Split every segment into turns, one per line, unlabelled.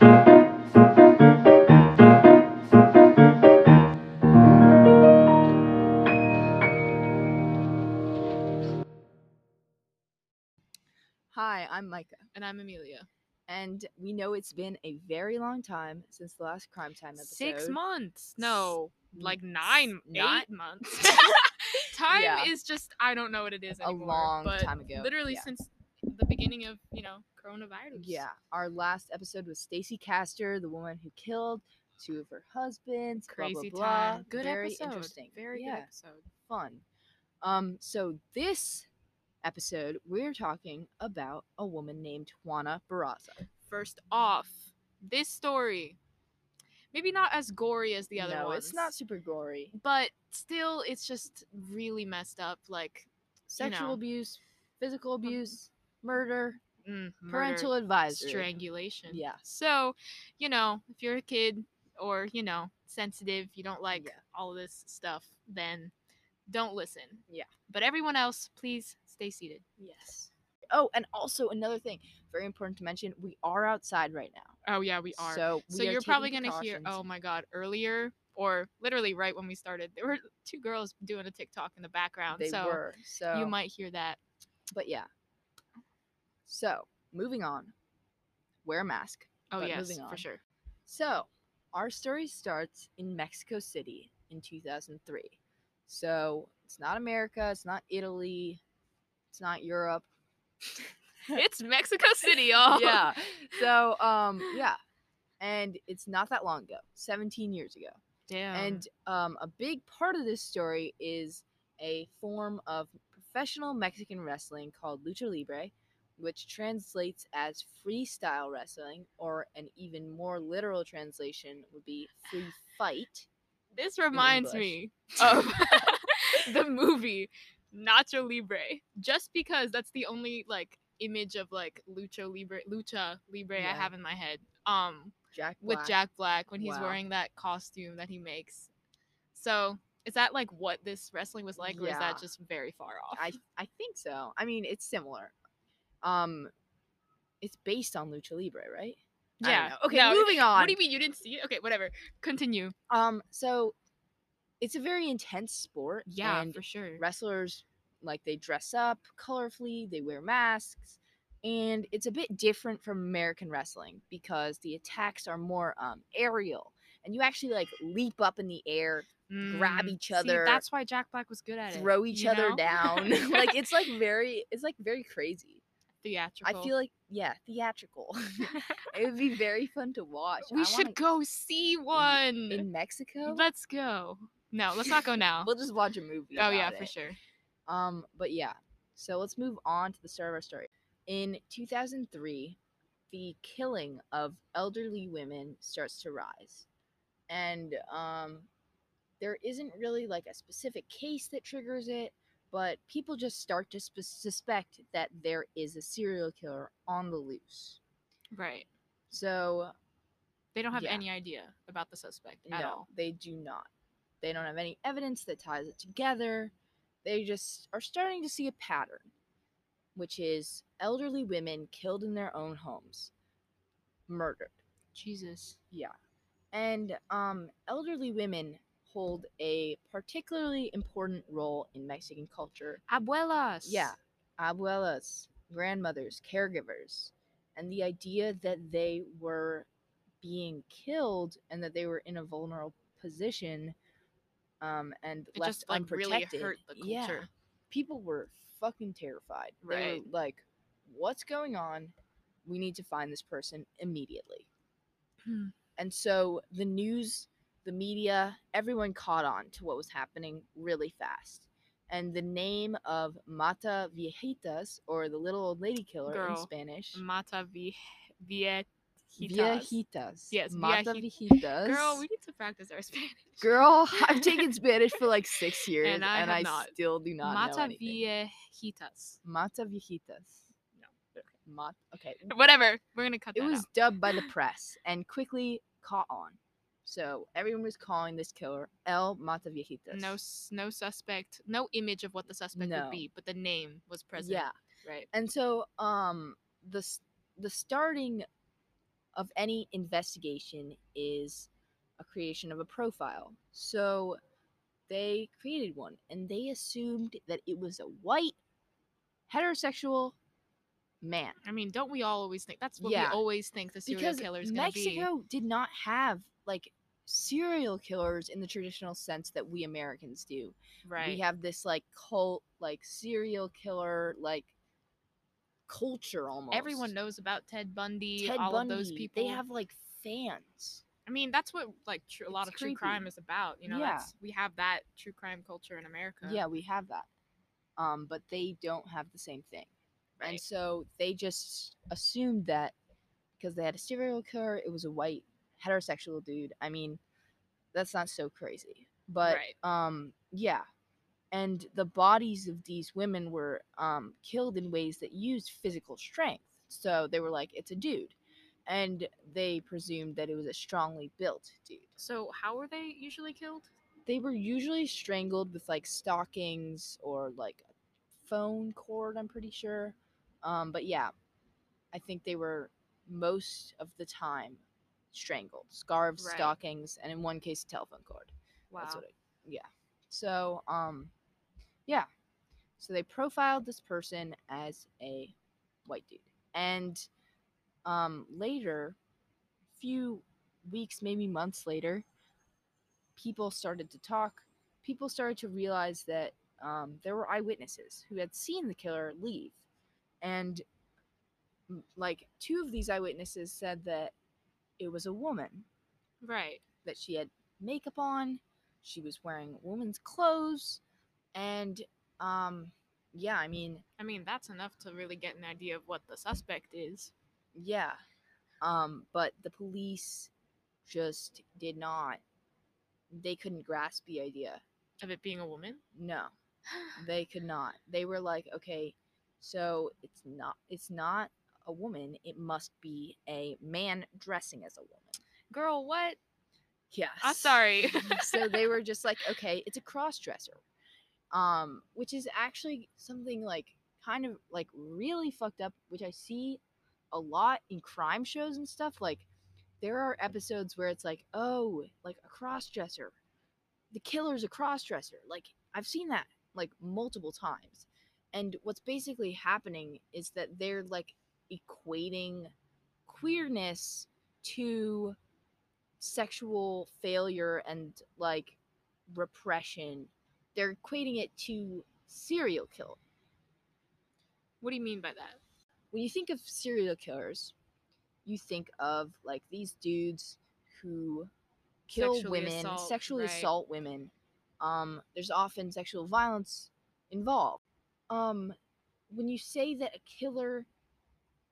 Hi, I'm Micah,
And I'm Amelia.
and we know it's been a very long time since the last Crime Time episode.
Six months. No, like nine,
nine-
eight months. time
Yeah.
is just I don't know what it is
A
anymore.
long
but
time ago,
Literally
yeah.
since the beginning of you know coronavirus.
Yeah, our last episode was Stacy Castor, the woman who killed two of her husbands. blah, blah,
Crazy
blah.
time. Good
very
episode.
interesting.
Very
yeah,
good episode.
fun. Um, so this episode we're talking about a woman named Juana Barraza.
First off, this story, maybe not as gory as the other
no,
ones.
it's not super gory.
But still, it's just really messed up. Like
Sexual
know.
abuse, physical abuse, murder,
mm,
parental advisory.
strangulation.
Yeah.
So, you know, if you're a kid or, you know, sensitive, you don't like
Yeah.
all of this stuff, then don't listen.
Yeah.
But everyone else, please stay seated.
Yes. Oh, and also another thing, very important to mention, we are outside right now.
Oh yeah, we are.
So,
So,
are
you're probably gonna hear. Oh my god! Earlier, or literally right when we started, there were two girls doing a TikTok in the background.
they
so
were. So
you might hear that.
but yeah. So moving on, wear a mask.
Oh yes, for sure.
So our story starts in Mexico City in 2003. So it's not America, it's not Italy, it's not Europe.
it's Mexico City, y'all.
yeah. So um yeah. And it's not that long ago, 17 years ago.
Damn.
And um, a big part of this story is a form of professional Mexican wrestling called lucha libre, which translates as freestyle wrestling, or an even more literal translation would be free fight.
This reminds me of the movie Nacho Libre, just because that's the only like image of like lucha libre, lucha libre I have in my head. Um,
Jack
with Jack Black when he's
Wow.
wearing that costume that he makes. So is that like what this wrestling was like, or is that just very far off?
I I think so. I mean, it's similar. Um, it's based on lucha libre, right?
Yeah.
Okay,
no,
moving on.
What do you mean you didn't see it? Okay, whatever. Continue.
Um, so it's a very intense sport.
Yeah,
and
for sure.
wrestlers like they dress up colorfully they wear masks and it's a bit different from american wrestling because the attacks are more um aerial and you actually like leap up in the air grab
Mm,
each
see,
other,
that's why Jack Black was good at it.
throw each other
know?
down like it's like very it's like very crazy
theatrical.
i feel like yeah theatrical it would be very fun to watch
we
I
should
wanna-
go see one.
in mexico
Let's go. No, let's not go now.
we'll just watch a movie
oh yeah,
about
for sure.
Um, but yeah, so let's move on to the start of our story. In 2003, the killing of elderly women starts to rise, and um, there isn't really like a specific case that triggers it, but people just start to sp- suspect that there is a serial killer on the loose.
Right.
So
They don't have
Yeah.
any idea about the suspect at
no,
all.
they do not. They don't have any evidence that ties it together. They just are starting to see a pattern, which is elderly women killed in their own homes, murdered.
Jesus.
Yeah. And um, elderly women hold a particularly important role in Mexican culture.
Abuelas.
Yeah. Abuelas, grandmothers, caregivers. And the idea that they were being killed and that they were in a vulnerable position um, and
It
left
just like really
unprotected.
hurt the culture.
Yeah, people were fucking terrified. They
Right.
were like, "What's going on? We need to find this person immediately."
Hmm.
and so the news, the media, everyone caught on to what was happening really fast. And the name of Mata Viejitas, or the little old lady killer
Girl, in
Spanish,
Mata vie- viejitas.
Viejitas.
Yes,
Mata Viejitas.
Girl, we need to practice our Spanish.
Girl, I've taken Spanish for like six years,
And I have not.
still do not know
Mata
anything.
viejitas.
Mata Viejitas.
No. Okay. Whatever. We're gonna cut
It was
out.
dubbed by the press and quickly caught on. So everyone was calling this killer El Mata Viejitas.
No, no suspect, no image of what the suspect
No.
would be, but the name was present.
Yeah.
Right.
And so um the the starting of any investigation is a creation of a profile. So they created one and they assumed that it was a white heterosexual man.
I mean, don't we all always think that's what
Yeah.
we always think the serial
because
killer is gonna be?
Mexico did not have like serial killers in the traditional sense that we Americans do.
Right.
We have this like cult, like serial killer, like culture almost.
Everyone knows about Ted Bundy,
Ted
all
Bundy.
of those people.
They have like fans.
I mean, that's what like tr- a lot
It's
of true crime is about. You know,
Yeah.
that's we have that true crime culture in America.
Yeah, we have that. Um, but they don't have the same thing. And so they just assumed that because they had a serial killer, it was a white heterosexual dude. I mean, that's not so crazy. But
Right.
um yeah. And the bodies of these women were um killed in ways that used physical strength. So they were like it's a dude. And they presumed that it was a strongly built dude.
So how were they usually killed?
They were usually strangled with like stockings or like a phone cord, I'm pretty sure. Um, but yeah, I think they were most of the time strangled. Scarves,
Right.
stockings, and in one case, a telephone cord.
Wow.
That's what it, yeah. So, um, yeah. So they profiled this person as a white dude. And um, later, a few weeks, maybe months later, people started to talk. People started to realize that um, there were eyewitnesses who had seen the killer leave. And like two of these eyewitnesses said that it was a woman
right.
that she had makeup on, she was wearing woman's clothes, and um yeah, I mean,
I mean, that's enough to really get an idea of what the suspect is.
yeah. Um but the police just did not they couldn't grasp the idea.
Of it being a woman.
No. They could not. They were like, okay, so it's not it's not a woman, it must be a man dressing as a woman.
Girl, what?
Yes.
I'm sorry.
so they were just like, okay, it's a cross dresser. Um, which is actually something like kind of like really fucked up, which I see a lot in crime shows and stuff. Like there are episodes where it's like, oh, like a cross dresser. The killer's a cross dresser. Like I've seen that like multiple times. And what's basically happening is that they're like equating queerness to sexual failure and like repression. They're equating it to serial kill.
what do you mean by that?
When you think of serial killers, you think of like these dudes who kill
Sexually
women,
assault,
sexually
right.
assault women. Um, there's often sexual violence involved. Um, when you say that a killer,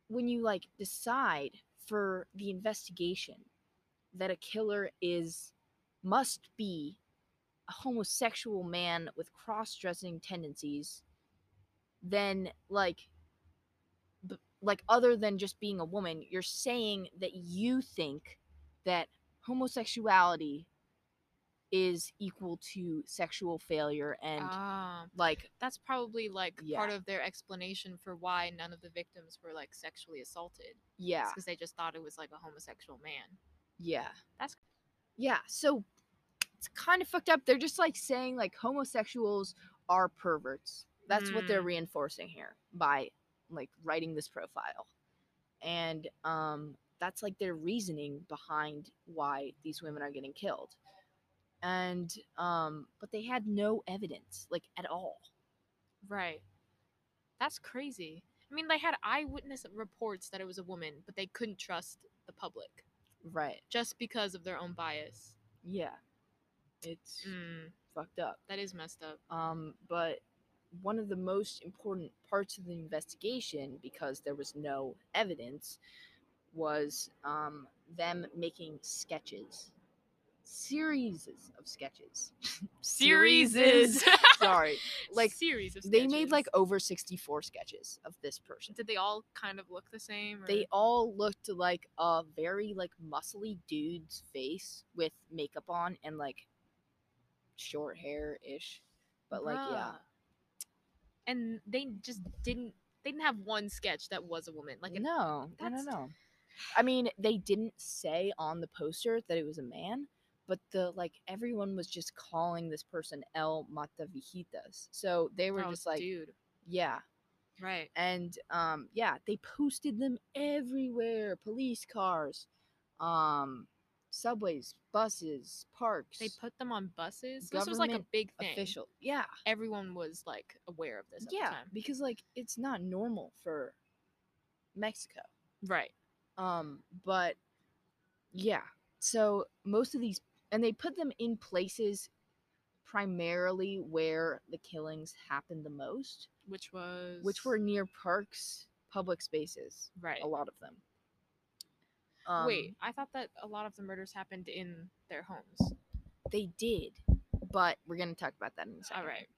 when you like decide for the investigation that a killer is must be a homosexual man with cross-dressing tendencies, then like b- like other than just being a woman, you're saying that you think that homosexuality is equal to sexual failure and
Ah,
like
that's probably like
Yeah.
part of their explanation for why none of the victims were like sexually assaulted.
yeah
because they just thought it was like a homosexual man.
yeah
That's-
yeah so it's kind of fucked up they're just like saying like homosexuals are perverts that's what they're
Mm.
reinforcing here by like writing this profile and um that's like their reasoning behind why these women are getting killed and um but they had no evidence like at all
Right. That's crazy. I mean, they had eyewitness reports that it was a woman, but they couldn't trust the public
right
just because of their own bias.
yeah it's
Mm,
fucked up
that is messed up.
Um, but one of the most important parts of the investigation, because there was no evidence, was um, them making sketches, series of sketches.
Series.
Sorry, like
series of
they made like over sixty-four sketches of this person.
Did they all kind of look the same? Or?
They all looked like a very like muscly dude's face with makeup on and like short hair ish, but like yeah.
Ah. And they just didn't. They didn't have one sketch that was a woman. Like
no, no, no,
that's-
no. I mean, they didn't say on the poster that it was a man, but the like everyone was just calling this person El Mataviejitas. So they were
Oh,
just like,
dude.
yeah.
Right.
And um yeah, they posted them everywhere. Police cars, um subways, buses, parks.
They put them on buses. This was like a big thing.
official. Yeah.
Everyone was like aware of this at
Yeah,
the time.
because like it's not normal for Mexico.
Right.
Um, but yeah, so most of these, and they put them in places primarily where the killings happened the most,
Which was
which were near parks, public spaces,
right.
a lot of them. Um,
Wait, I thought that a lot of the murders happened in their homes.
they did, but we're gonna talk about that in a second.
All right.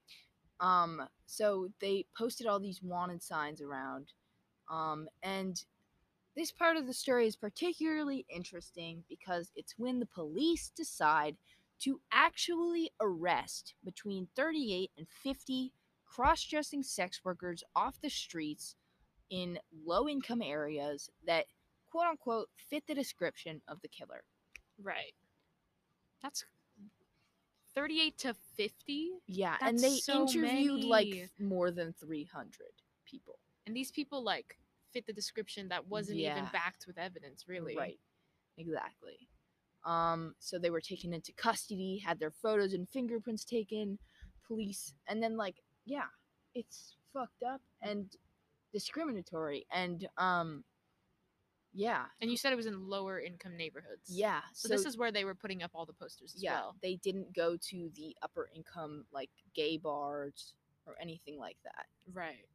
Um, so they posted all these wanted signs around. Um, and this part of the story is particularly interesting because it's when the police decide to actually arrest between 38 and 50 cross dressing sex workers off the streets in low income areas that quote unquote fit the description of the killer.
Right. That's 38 to 50
Yeah, and they
so
interviewed like
many.
th- more than 300 people.
and these people like fit the description that wasn't even backed with evidence really
Right. Exactly. Um, so they were taken into custody, had their photos and fingerprints taken, police, and then like, yeah, it's fucked up and discriminatory and um yeah.
and you said it was in lower income neighborhoods
Yeah.
so, this is where they were putting up all the posters as
yeah,
well
they didn't go to the upper income like gay bars or anything like that.
right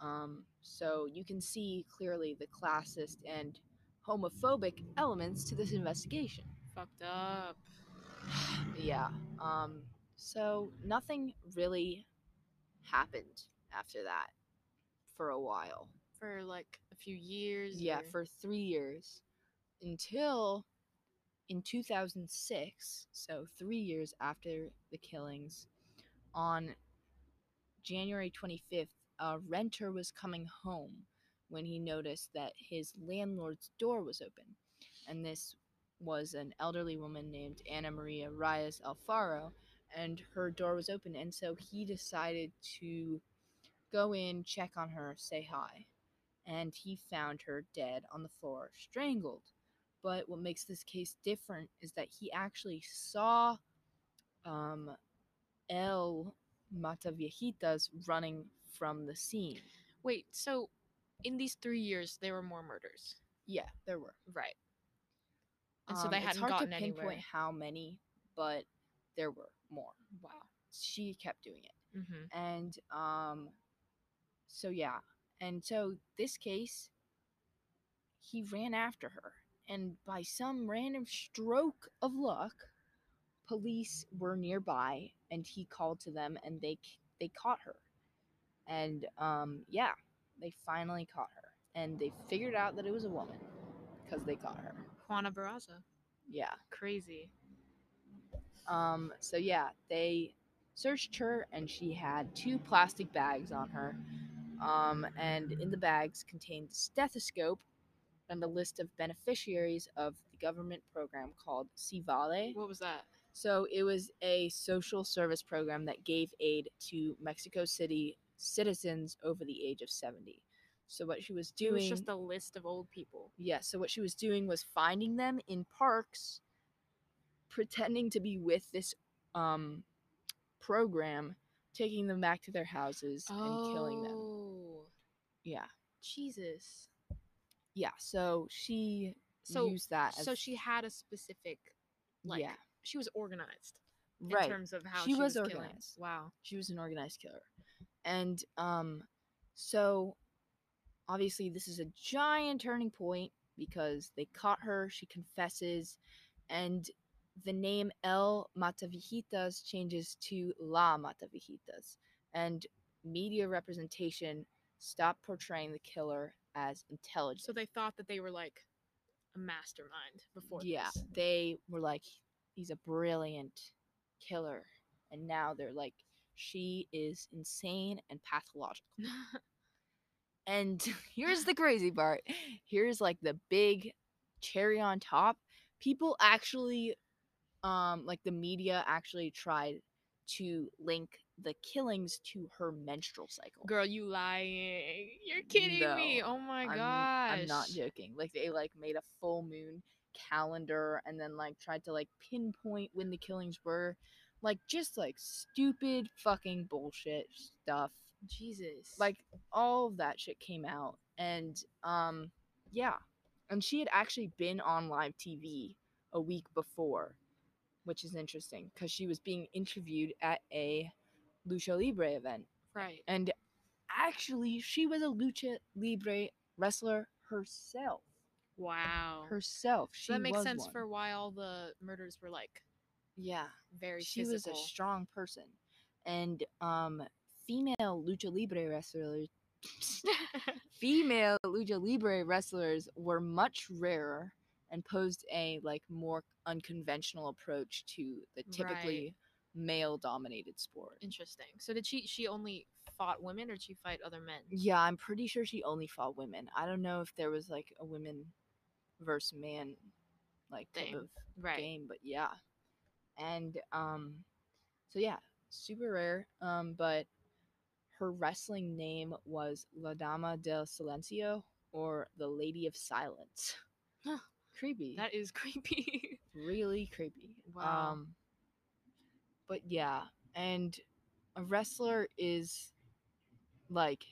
Um, so you can see clearly the classist and homophobic elements to this investigation.
fucked up
yeah. Um, so nothing really happened after that for a while.
for like a few years
Yeah,
or-
for three years until in 2006, so three years after the killings, on January 25th, a renter was coming home when he noticed that his landlord's door was open. And this was an elderly woman named Anna Maria Reyes Alfaro, and her door was open. And so he decided to go in, check on her, say hi and he found her dead on the floor, strangled. But what makes this case different is that he actually saw um, El Mataviejitas running from the scene.
wait so in these three years there were more murders
Yeah, there were.
right and so
Um,
they hadn't gotten anywhere.
It's hard to pinpoint
anywhere
how many, but there were more.
wow
She kept doing it.
mm-hmm.
and um so yeah and so this case he ran after her and by some random stroke of luck police were nearby and he called to them and they they caught her and um yeah they finally caught her and they figured out that it was a woman because they caught her
juana barraza
yeah
crazy
Um, so yeah, they searched her and she had two plastic bags on her. Um, and in the bags contained stethoscope and a list of beneficiaries of the government program called Civale.
what was that
So it was a social service program that gave aid to Mexico City citizens over the age of 70. So what she was
it
doing
was just a list of old people
yeah, so what she was doing was finding them in parks, pretending to be with this um program, taking them back to their houses and killing them.
Oh,
Yeah.
jesus
Yeah, so she
So-
used that as
so she had a specific like
yeah,
she was organized in
right.
terms of how
She
she,
was
killing.
organized.
wow
She was an organized killer. And um so obviously this is a giant turning point because they caught her, she confesses, and the name El Mataviejitas changes to La Mataviejitas. And media representation stopped portraying the killer as intelligent.
so they thought that they were like a mastermind before
yeah,
this.
they were like, he's a brilliant killer. And now they're like, she is insane and pathological. And here's the crazy part. Here's like the big cherry on top, people actually um like the media actually tried to link the killings to her menstrual cycle.
Girl, you lying. You're kidding me. Oh my
I'm,
gosh.
I'm not joking. Like they like made a full moon calendar and then like tried to like pinpoint when the killings were. Like just like stupid fucking bullshit stuff.
Jesus.
Like all of that shit came out and um yeah. And she had actually been on live TV a week before, which is interesting because she was being interviewed at a Lucha Libre event
right.
and actually she was a lucha libre wrestler herself
Wow.
herself she
so that makes sense
one.
for why all the murders were like
yeah
very
she
physical.
was a strong person and um female lucha libre wrestlers female lucha libre wrestlers were much rarer and posed a like more unconventional approach to the typically male dominated sport
Interesting. So did she she only fought women or did she fight other men?
Yeah, I'm pretty sure she only fought women. I don't know if there was like a women versus man like type
Thing.
of
Right.
game, but yeah. And um so yeah, super rare. Um but her wrestling name was La Dama del Silencio or the Lady of Silence.
Huh.
creepy.
That is creepy.
really creepy.
Wow.
Um but yeah, and a wrestler is like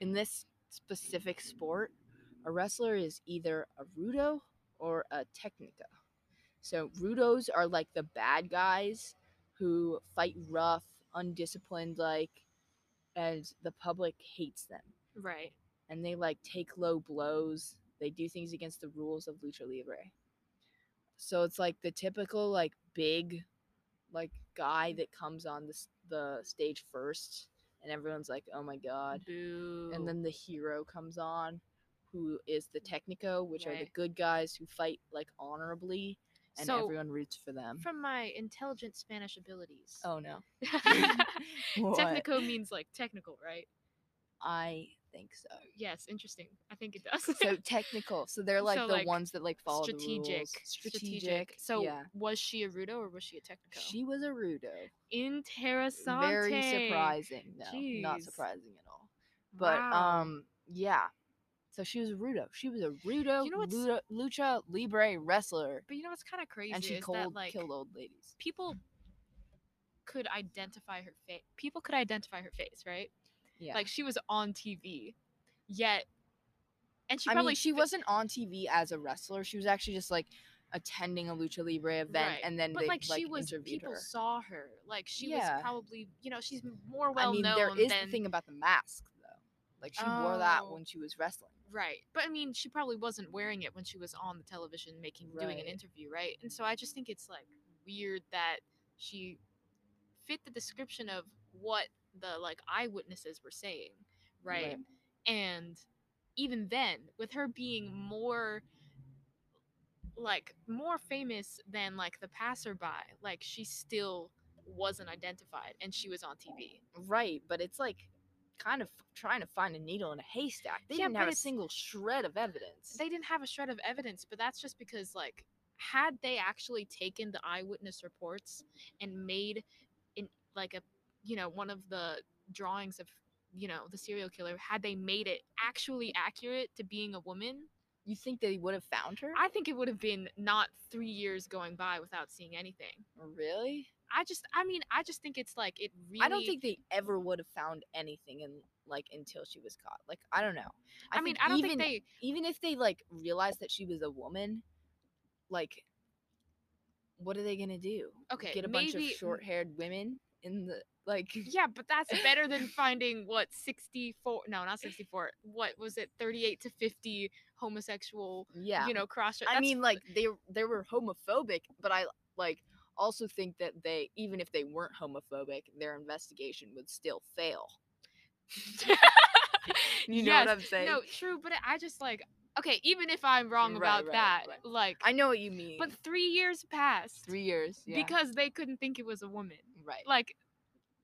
in this specific sport, a wrestler is either a rudo or a technica. So rudos are like the bad guys who fight rough, undisciplined like and the public hates them
right.
and they like take low blows. They do things against the rules of lucha libre. So it's like the typical like big like guy that comes on the the stage first and everyone's like, "Oh my god."
Boo.
And then the hero comes on who is the Technico, which are the good guys who fight like honorably and
So,
everyone roots for them.
from my intelligent Spanish abilities.
oh no.
Technico means like technical, right?
I think so.
Yes, interesting. I think it does.
So technical. So they're like
So,
the
like,
ones that like follow
strategic,
the rules.
strategic. So
yeah.
was she a Rudo or was she a Technico?
She was a rudo.
Interessante.
Very surprising. No, not surprising at all. But
Wow.
um, yeah. So she was a rudo. She was a rudo,
You know
lucha, libre wrestler,
But you know what's kind of crazy
and she
is
cold
that like
killed old ladies.
people could identify her face. People could identify her face, right?
Yeah.
Like she was on TV, yet, and she
I
probably
mean, she
fi-
wasn't on TV as a wrestler. She was actually just like attending a lucha libre event,
Right.
and then
But
they
like she was, people
her.
saw her. Like she
Yeah.
was probably, you know, she's more well
I mean,
known
there is
than
the thing about the mask though. Like she wore that
Oh.
when she was wrestling.
Right. But I mean, she probably wasn't wearing it when she was on the television making doing an interview, right? And so I just think it's like weird that she fit the description of what the like eyewitnesses were saying, right?
Right.
And even then, with her being more like more famous than like the passerby, like she still wasn't identified and she was on TV.
Right, but it's like kind of trying to find a needle in a haystack. They
Yeah,
didn't have a single shred of evidence.
they didn't have a shred of evidence, but that's just because like had they actually taken the eyewitness reports and made in like a you know one of the drawings of you know the serial killer had they made it actually accurate to being a woman
you think they would have found her?
i think it would have been not three years going by without seeing anything
really?
I just i mean i just think it's like it really
I don't think they ever would have found anything in like until she was caught. Like I don't know.
i, mean i don't
even,
think they
even if they like realized that she was a woman, like what are they gonna do?
okay
Get a bunch of short-haired women in the like
Yeah, but that's better than finding what 64 no, not 64. What was it? 38 to 50 homosexual,
yeah.
you know, cross
I mean, like they they were homophobic, but I like also think that they even if they weren't homophobic, their investigation would still fail. You know what I'm saying?
No, true, but I just like okay, even if I'm wrong
Right,
about
right,
that,
right.
like
I know what you mean.
but 3 years passed
three years, yeah.
because they couldn't think it was a woman.
right.
Like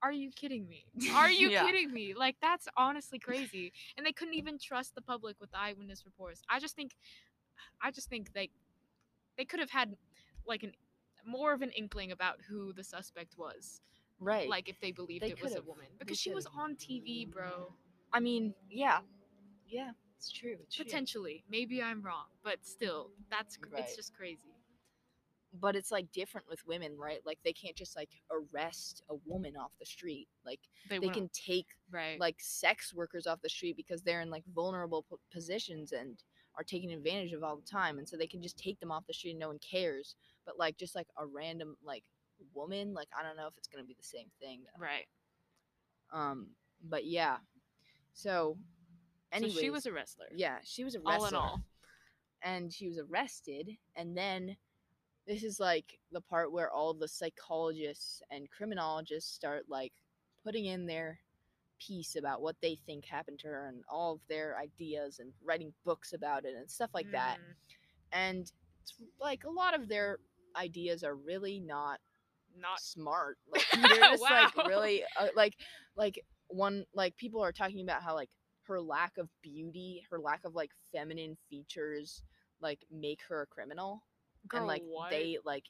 are you kidding me? Are you
Yeah.
kidding me? Like that's honestly crazy. And they couldn't even trust the public with the eyewitness reports. I just think I just think they they could have had like an more of an inkling about who the suspect was.
right
Like if they believed
They
it was a
could've.
woman because she was
could've.
on TV, bro.
i mean yeah yeah it's true it's true.
Potentially, maybe I'm wrong, but still, that's cr-
Right.
it's just crazy.
but it's like different with women right like they can't just like arrest a woman off the street like
They,
they can take
right.
like sex workers off the street because they're in like vulnerable p- positions and are taken advantage of all the time and so they can just take them off the street and no one cares but like just like a random like woman like i don't know if it's going to be the same thing though.
right.
um but yeah so anyways
so she was a wrestler.
yeah she was a wrestler
all in all.
and she was arrested and then this is like the part where all the psychologists and criminologists start like putting in their piece about what they think happened to her and all of their ideas and writing books about it and stuff like that
Mm,
and it's like a lot of their ideas are really not
Not
smart like they're just like really uh, like like one like people are talking about how like her lack of beauty her lack of like feminine features like make her a criminal
girl,
and like
what?
they like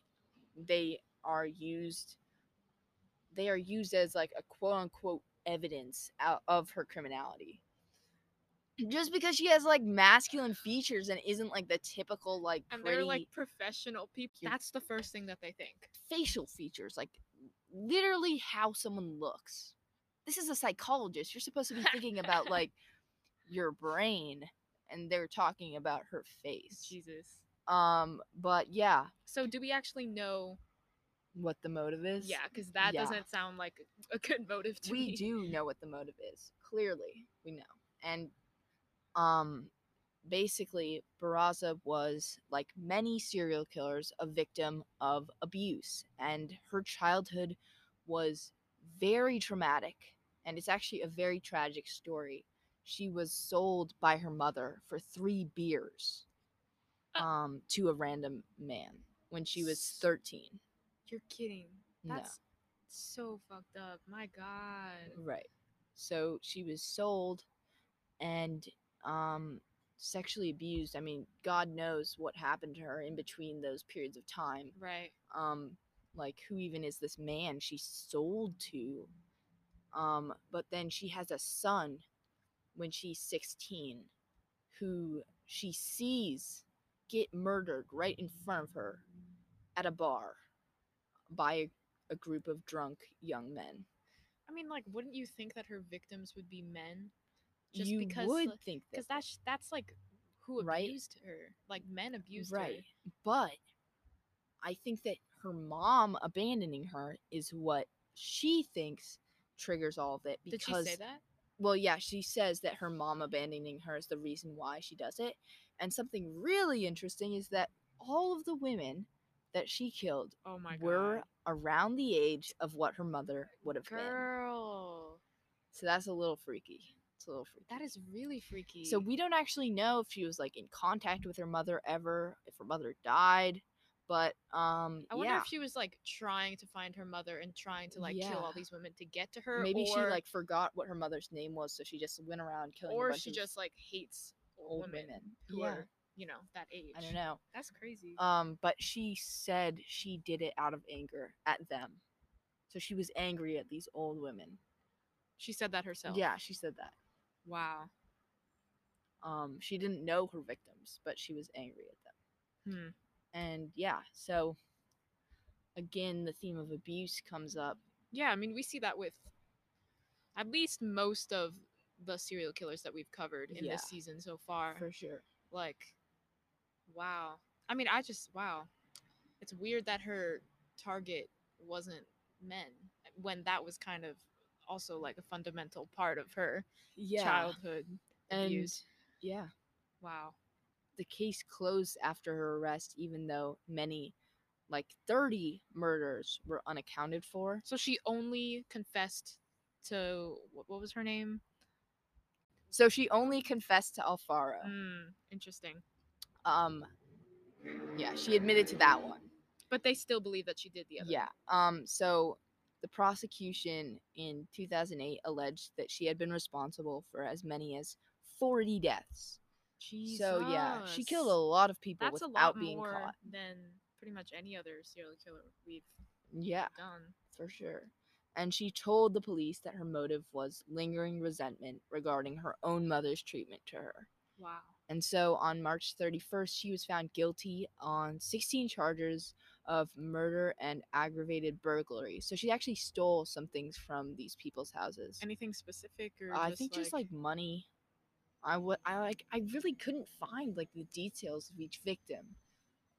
they are used they are used as like a quote unquote evidence out of her criminality just because she has like masculine features and isn't like the typical like
and
pretty
they're like professional people. That's the first thing that they think.
facial features like literally how someone looks this is a psychologist you're supposed to be thinking about like your brain and they're talking about her face
Jesus.
um but yeah
So do we actually know?
what the motive is
Yeah, because that
Yeah.
doesn't sound like a good motive to me.
we
me.
do know what the motive is clearly we know and um basically barraza was like many serial killers a victim of abuse and her childhood was very traumatic and it's actually a very tragic story she was sold by her mother for three beers
Uh.
um to a random man when she was 13
You're kidding.
No.
That's so fucked up. My God.
Right. So she was sold and um sexually abused. I mean, God knows what happened to her in between those periods of time.
Right.
Um like who even is this man she sold to? Um but then she has a son when she's 16 who she sees get murdered right in front of her at a bar by a, a group of drunk young men.
I mean, like, wouldn't you think that her victims would be men? Just
you
because,
would
like-
think that
Because that's that's like who
Right?
abused her. Like men abused her.
right
her.
but i think that her mom abandoning her is what she thinks triggers all of it
Did
because
she say that?
well yeah she says that her mom abandoning her is the reason why she does it and something really interesting is that all of the women that she killed
Oh my
were
god.
around the age of what her mother would have been so that's a little freaky it's a little freaky
That is really freaky.
So we don't actually know if she was like in contact with her mother ever, if her mother died, but um
I wonder
yeah,
if she was like trying to find her mother and trying to like kill all these women to get to her.
maybe she like forgot what her mother's name was, so she just went around killing.
or she just like hates
old
women,
women.
who
yeah,
are you know that age.
I don't know.
That's crazy.
Um, but she said she did it out of anger at them, so she was angry at these old women.
she said that herself.
Yeah, she said that.
Wow.
Um, she didn't know her victims, but she was angry at them.
Hmm.
And yeah, so again, the theme of abuse comes up.
Yeah, I mean we see that with at least most of the serial killers that we've covered in
Yeah.
this season so far.
For sure.
Like, wow. I mean, I just wow. It's weird that her target wasn't men when that was kind of also like a fundamental part of her
Yeah.
childhood
and
abuse.
yeah,
Wow.
the case closed after her arrest, even though many, like 30 murders, were unaccounted for.
So she only confessed to what, what was her name?
So she only confessed to Alfaro.
Mm, interesting.
Um, yeah, she admitted to that one.
But they still believe that she did the other.
Yeah. Um. So the prosecution in 2008 alleged that she had been responsible for as many as 40 deaths.
Jesus.
So yeah, she killed a lot of people
That's a
without
lot
being
more
caught.
than pretty much any other serial killer we've
Yeah,
done.
for sure. And she told the police that her motive was lingering resentment regarding her own mother's treatment to her.
Wow.
And so on March 31st, she was found guilty on 16 charges of murder and aggravated burglary. So she actually stole some things from these people's houses.
Anything specific or
I
just
think
like,
just like money. I would I like I really couldn't find like the details of each victim.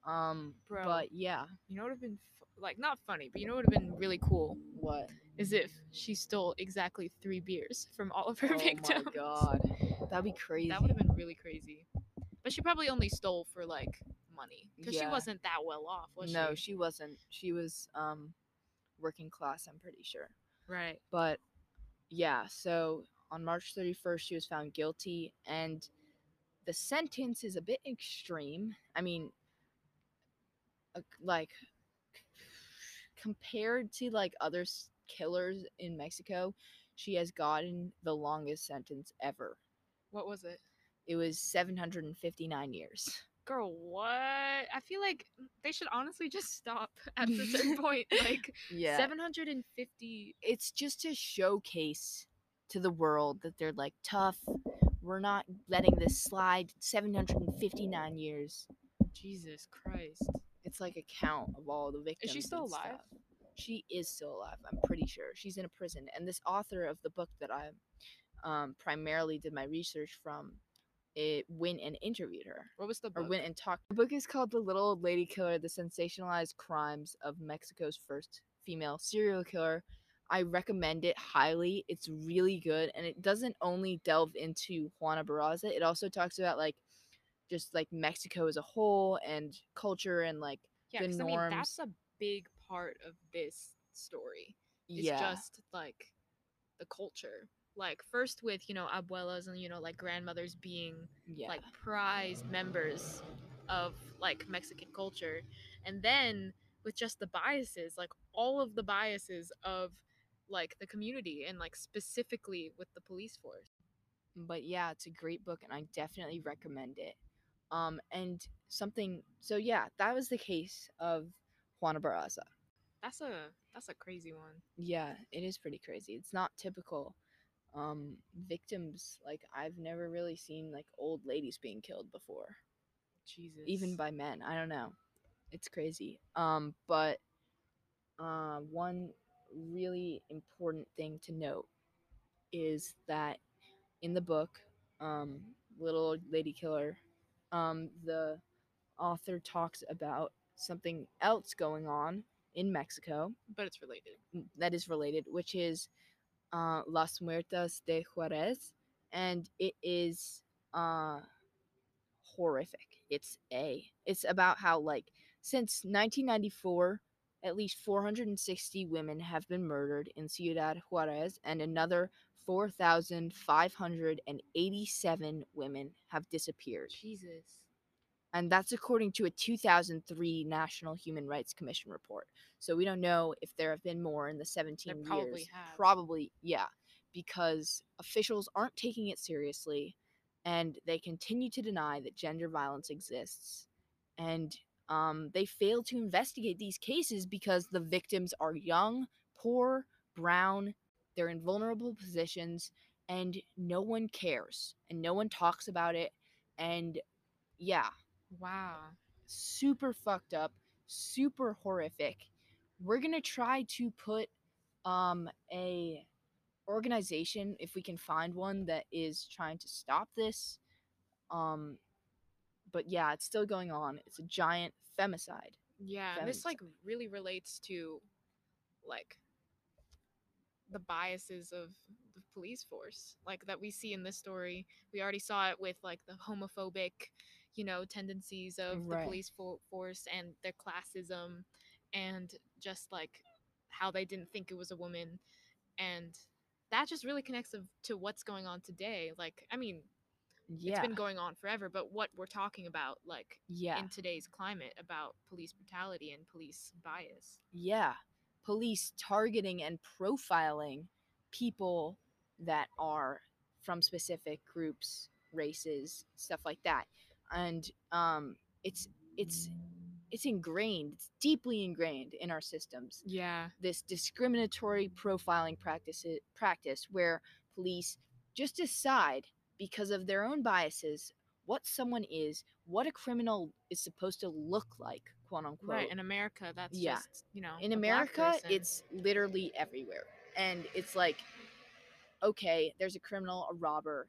Um
Bro.
but yeah,
you know what would have been like not funny, but you know what would have been really cool
what?
is if she stole exactly three beers from all of her
oh
victims.
my god. That'd be crazy.
That would have been really crazy. But she probably only stole for like money because she wasn't that well off, was
no,
she?
she wasn't. She was um working class, I'm pretty sure.
Right.
But yeah, so on March 31st, she was found guilty, and the sentence is a bit extreme. I mean, uh, like compared to like other killers in Mexico, she has gotten the longest sentence ever.
What was it?
It was 759 years.
Girl, what? I feel like they should honestly just stop at a certain point. Like
Yeah.
750
it's just to showcase to the world that they're like tough. We're not letting this slide. 759 years.
Jesus Christ.
It's like a count of all the victims.
Is she still alive?
stuff. She is still alive. I'm pretty sure she's in a prison. And this author of the book that I um, primarily did my research from, it went and interviewed her
What was the book?
or went and talked. The book is called The Little Old Lady Killer: The Sensationalized Crimes of Mexico's First Female Serial Killer. I recommend it highly. It's really good, and it doesn't only delve into Juana Barraza. It also talks about like just like Mexico as a whole and culture and like
yeah,
the
'cause, I mean that's a big part of this story. It's
yeah,
just like the culture. Like first with, you know, abuelas and you know, like grandmothers being
yeah,
like prized members of like Mexican culture. And then with just the biases, like all of the biases of like the community and like specifically with the police force.
but yeah, it's a great book, and I definitely recommend it. Um, and something. So yeah, that was the case of Juana Barraza.
That's a that's a crazy one.
Yeah, it is pretty crazy. It's not typical um victims like I've never really seen like old ladies being killed before,
Jesus.
even by men. I don't know. It's crazy. Um but uh one really important thing to note is that in the book um Little Lady Killer um the author talks about something else going on in Mexico
but it's related.
that is related, which is uh, Las Muertas de Juarez, and it is uh, horrific. It's a. It's about how like since 1994, at least 460 women have been murdered in Ciudad Juarez, and another 4,587 women have disappeared.
Jesus.
And that's according to a 2003 National Human Rights Commission report. So we don't know if there have been more in the 17
probably
years.
have.
Probably, yeah, because officials aren't taking it seriously and they continue to deny that gender violence exists. And um, they fail to investigate these cases because the victims are young, poor, brown, they're in vulnerable positions, and no one cares and no one talks about it. And yeah,
Wow.
super fucked up, super horrific. We're gonna try to put um a organization if we can find one that is trying to stop this. Um but yeah, it's still going on. It's a giant femicide.
Yeah, and this like really relates to like the biases of the police force, like that we see in this story. We already saw it with like the homophobic, you know, tendencies of the police fo- force and their classism, and just like how they didn't think it was a woman, and that just really connects of- to what's going on today. Like, I mean,
Yeah.
it's been going on forever, but what we're talking about, like
yeah.
in today's climate about police brutality and police bias.
yeah police targeting and profiling people that are from specific groups races, stuff like that. And um, it's it's it's ingrained, it's deeply ingrained in our systems.
Yeah.
This discriminatory profiling practice practice where police just decide because of their own biases what someone is, what a criminal is supposed to look like, quote unquote.
Right. In America, that's
Yeah.
just you know.
in America, it's literally everywhere. And it's like, okay, there's a criminal, a robber.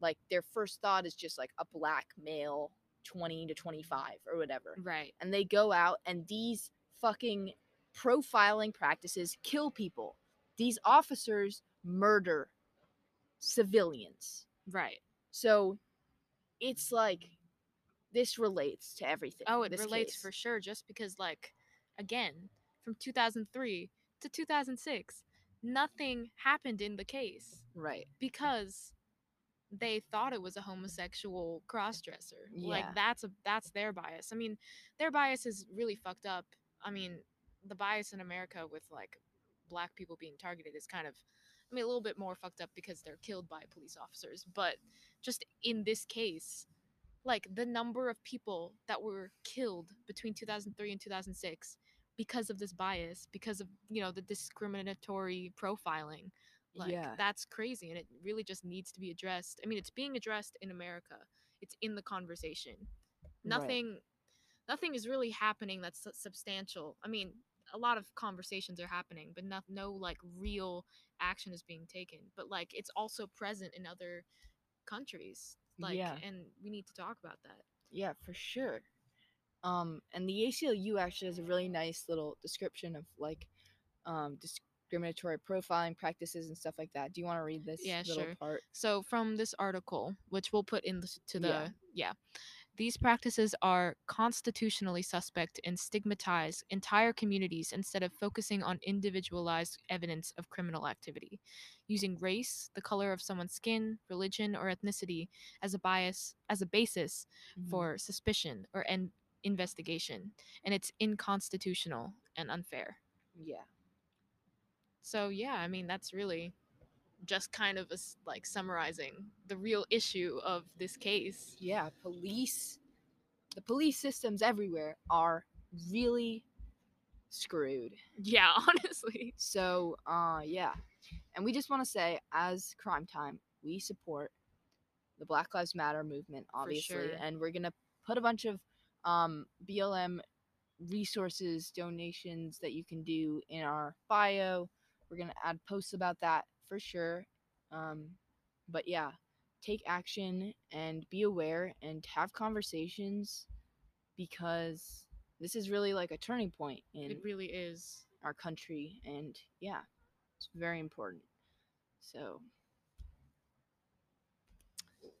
Like their first thought is just like a black male, 20 to 25 or whatever.
right.
And they go out and these fucking profiling practices kill people. These officers murder civilians.
Right.
So it's like this relates to everything.
Oh, it relates
case.
for sure. Just because, like, again, from 2003 to 2006, nothing happened in the case
Right.
because they thought it was a homosexual crossdresser.
Yeah.
Like that's a that's their bias. I mean, their bias is really fucked up. I mean, the bias in America with like black people being targeted is kind of I mean a little bit more fucked up because they're killed by police officers, but just in this case, like the number of people that were killed between 2003 and 2006 because of this bias, because of, you know, the discriminatory profiling like
yeah.
that's crazy and it really just needs to be addressed. I mean, it's being addressed in America. It's in the conversation. Nothing nothing is really happening that's substantial. I mean, a lot of conversations are happening, but not no like real action is being taken. But like it's also present in other countries. Like
Yeah.
and we need to talk about that.
Yeah, for sure. Um, and the ACLU actually has a really nice little description of like um, discriminatory profiling practices and stuff like that. Do you want to read this
Yeah,
little
sure.
part?
So from this article, which we'll put in the, to the
Yeah.
yeah. These practices are constitutionally suspect and stigmatize entire communities instead of focusing on individualized evidence of criminal activity, using race, the color of someone's skin, religion, or ethnicity as a bias as a basis
Mhm.
for suspicion or an investigation, and it's inconstitutional and unfair.
yeah,
So yeah, I mean that's really just kind of a like summarizing the real issue of this case.
yeah. Police, the police systems everywhere are really screwed.
Yeah, honestly.
So, uh, yeah. And we just want to say, as Crime Time, we support the Black Lives Matter movement, obviously,
sure.
and we're gonna put a bunch of um, BLM resources, donations that you can do in our bio. We're gonna add posts about that for sure. Um, but yeah, take action and be aware and have conversations because this is really like a turning point in
It really is.
our country and yeah it's very important so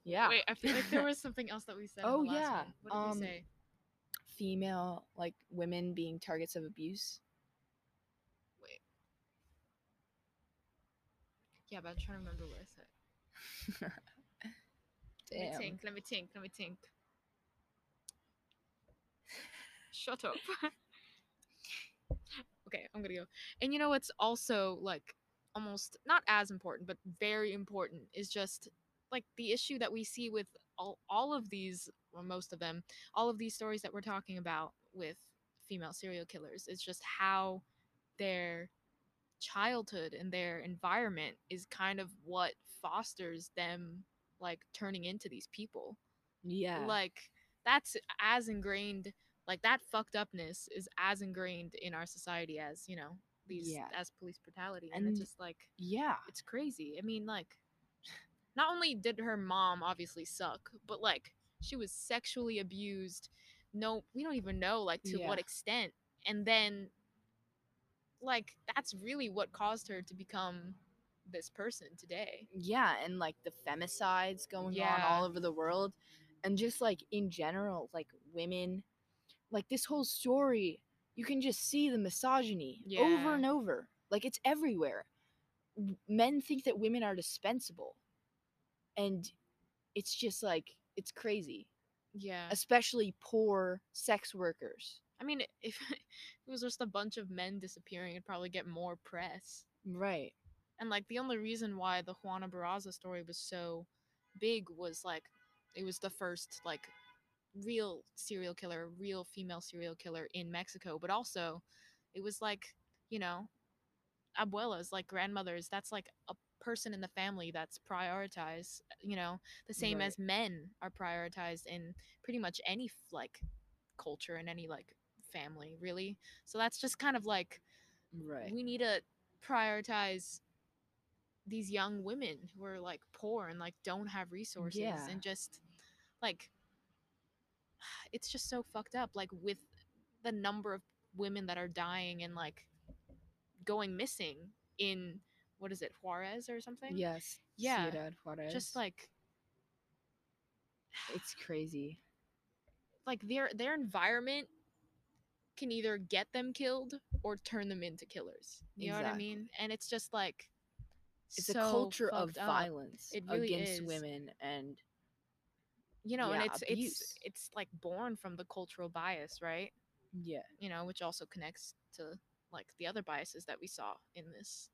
yeah
Wait, I feel like there was something else that we said.
Oh, yeah,
one. What did
um,
we say?
female like women being targets of abuse
Yeah, but I'm trying to remember what I said. Let me think. Let me think. Let me think. Shut up. okay, I'm gonna go. And you know what's also like almost not as important, but very important is just like the issue that we see with all all of these, or most of them, all of these stories that we're talking about with female serial killers is just how their childhood and their environment is kind of what fosters them like turning into these people.
Yeah.
Like that's as ingrained like that fucked upness is as ingrained in our society as you know these
Yeah.
as police brutality and, it's just like
yeah.
it's crazy. I mean like not only did her mom obviously suck but like she was sexually abused no we don't even know like to
Yeah.
what extent. And then like that's really what caused her to become this person today.
Yeah and like the femicides going on all over the world and just like in general like women like this whole story you can just see the misogyny over and over like it's everywhere. Men think that women are dispensable and it's just like it's crazy.
Yeah.
Especially poor sex workers
i mean if it was just a bunch of men disappearing it'd probably get more press
right
and like the only reason why the juana barraza story was so big was like it was the first like real serial killer, real female serial killer in Mexico, but also it was like, you know, abuelas, like grandmothers, that's like a person in the family that's prioritized, you know, the same
Right.
as men are prioritized in pretty much any like culture and any like family, really. So that's just kind of like
Right.
we need to prioritize these young women who are like poor and like don't have resources
Yeah.
and just like it's just so fucked up like with the number of women that are dying and like going missing in what is it Juarez or something
Yes.
Yeah,
Ciudad Juarez.
just like
it's crazy.
like their their environment can either get them killed or turn them into killers you know what I mean and it's just like
It's a culture of
up.
violence
It really
against
is.
women and
you know and it's
abuse.
it's it's like born from the cultural bias right
yeah.
you know which also connects to like the other biases that we saw in this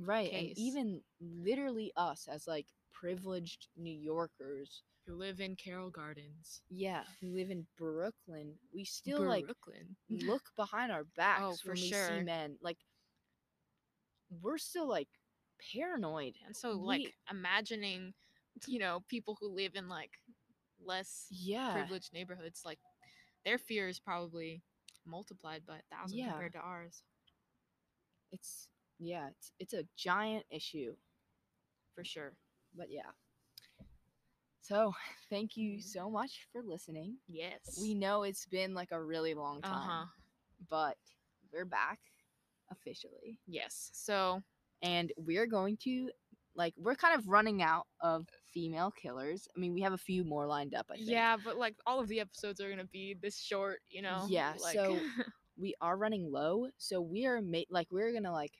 Right.
case.
And even literally us as like privileged New Yorkers,
who live in Carroll Gardens
yeah, who live in Brooklyn, we still like look behind our oh, backs
Oh, for
when we
sure.
see men. Like we're still like paranoid.
and so
We-
like imagining you know people who live in like less
yeah.
privileged neighborhoods like their fear is probably multiplied by a thousand
Yeah.
compared to ours
It's yeah, it's it's a giant issue.
for sure
But yeah. So, thank you
Mhm.
so much for listening.
yes
We know it's been like a really long time,
uh-huh
but we're back officially.
yes so
And we're going to like we're kind of running out of female killers. I mean, we have a few more lined up, I think.
yeah but like all of the episodes are gonna be this short you know
Yeah,
like
so- We are running low, so we are ma- like we're going to like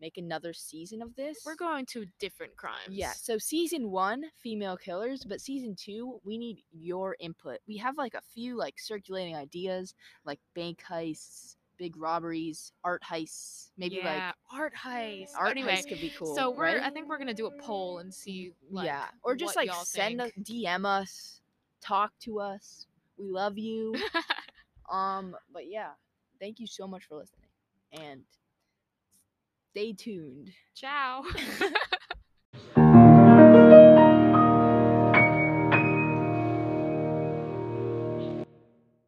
make another season of this.
we're going to different crimes
Yeah, so season one, female killers, but season two, we need your input. We have like a few like circulating ideas, like bank heists, big robberies, art heists, maybe
yeah, art
heists. art
anyway
heists could be cool.
so we're
right?
i think we're gonna do a poll and see like,
yeah, or just like send us. DM us, talk to us. We love you. um, but yeah, thank you so much for listening, and stay tuned.
ciao